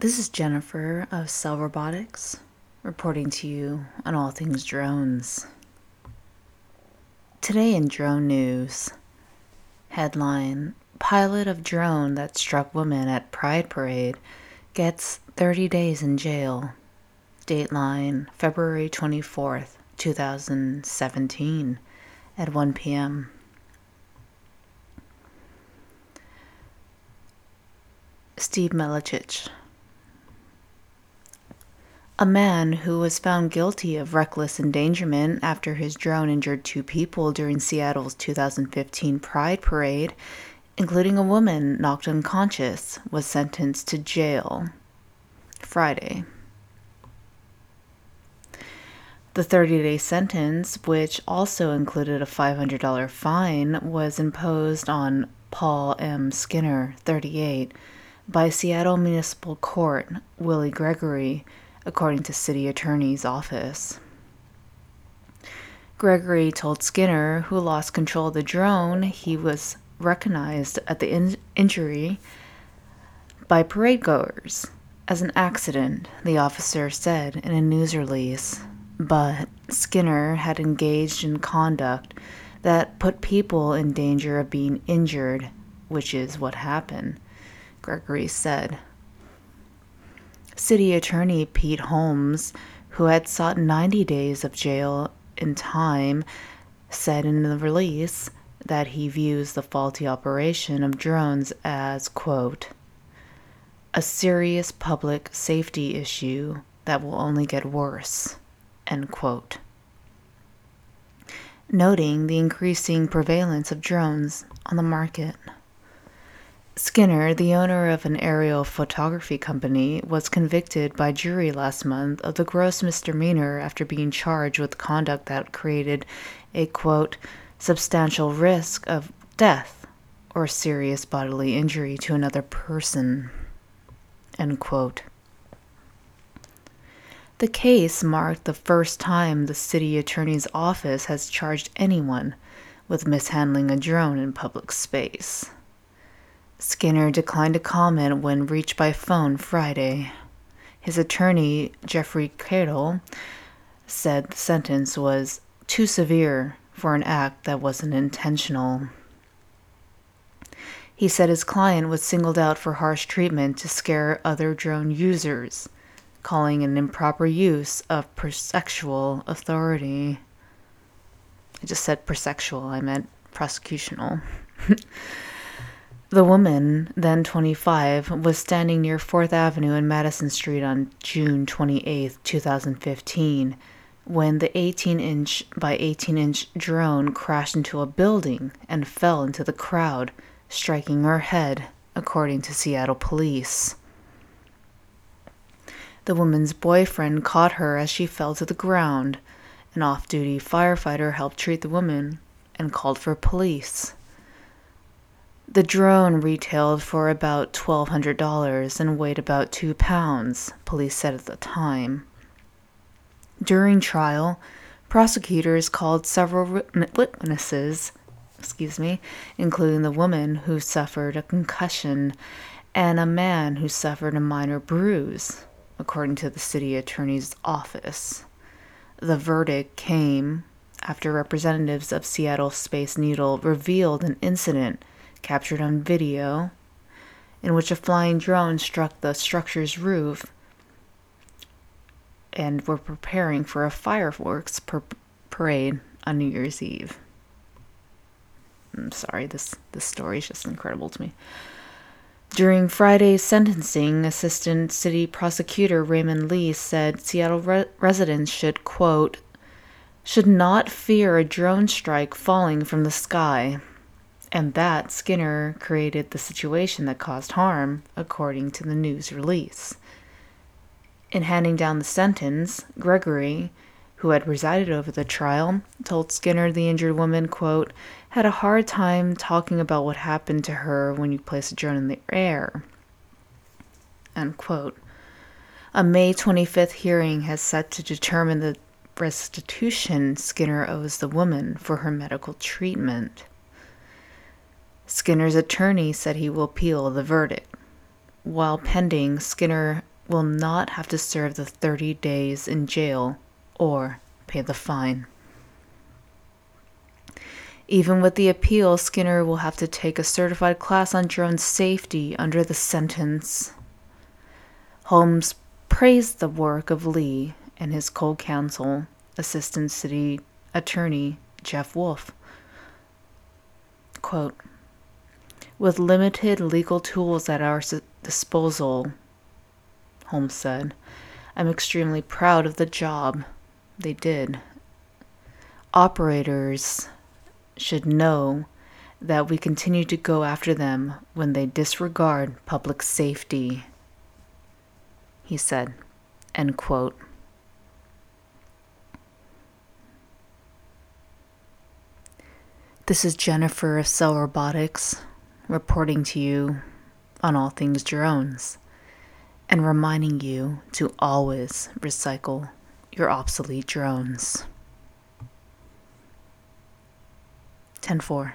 This is Jennifer of Cell Robotics reporting to you on all things drones. Today in drone news, headline Pilot of drone that struck woman at Pride Parade gets 30 days in jail. Dateline February 24th, 2017 at 1 p.m. Steve Miletich. A man who was found guilty of reckless endangerment after his drone injured two people during Seattle's 2015 Pride Parade, including a woman knocked unconscious, was sentenced to jail Friday. The 30 day sentence, which also included a $500 fine, was imposed on Paul M. Skinner, 38, by Seattle Municipal Court Willie Gregory, according to City Attorney's Office. Gregory told Skinner, who lost control of the drone, he was recognized at the in- injury by parade goers as an accident, the officer said in a news release but Skinner had engaged in conduct that put people in danger of being injured, which is what happened, Gregory said. City Attorney Pete Holmes, who had sought 90 days of jail in time, said in the release that he views the faulty operation of drones as, quote, a serious public safety issue that will only get worse. End quote. Noting the increasing prevalence of drones on the market. Skinner, the owner of an aerial photography company, was convicted by jury last month of the gross misdemeanor after being charged with conduct that created a quote, substantial risk of death or serious bodily injury to another person. End quote. The case marked the first time the city attorney's office has charged anyone with mishandling a drone in public space. Skinner declined to comment when reached by phone Friday. His attorney, Jeffrey Cadle, said the sentence was too severe for an act that wasn't intentional. He said his client was singled out for harsh treatment to scare other drone users calling an improper use of prosexual authority. I just said prosexual, I meant prosecutional. the woman, then 25, was standing near 4th Avenue and Madison Street on June 28, 2015, when the 18 inch by 18 inch drone crashed into a building and fell into the crowd, striking her head, according to Seattle police. The woman's boyfriend caught her as she fell to the ground. An off duty firefighter helped treat the woman and called for police. The drone retailed for about $1,200 and weighed about two pounds, police said at the time. During trial, prosecutors called several witnesses, excuse me, including the woman who suffered a concussion and a man who suffered a minor bruise according to the city attorney's office. The verdict came after representatives of Seattle Space Needle revealed an incident captured on video in which a flying drone struck the structure's roof and were preparing for a fireworks per- parade on New Year's Eve. I'm sorry, this this story is just incredible to me. During Friday's sentencing, Assistant City Prosecutor Raymond Lee said Seattle re- residents should, quote, should not fear a drone strike falling from the sky, and that Skinner created the situation that caused harm, according to the news release. In handing down the sentence, Gregory, who had presided over the trial, told Skinner the injured woman, quote, had a hard time talking about what happened to her when you place a drone in the air. End quote. A May 25th hearing has set to determine the restitution Skinner owes the woman for her medical treatment. Skinner's attorney said he will appeal the verdict. While pending, Skinner will not have to serve the 30 days in jail or pay the fine. Even with the appeal, Skinner will have to take a certified class on drone safety under the sentence. Holmes praised the work of Lee and his co counsel, Assistant City Attorney Jeff Wolf. Quote, with limited legal tools at our disposal, Holmes said, I'm extremely proud of the job they did. Operators should know that we continue to go after them when they disregard public safety, he said. End quote. This is Jennifer of Cell Robotics reporting to you on all things drones and reminding you to always recycle your obsolete drones. 10 4.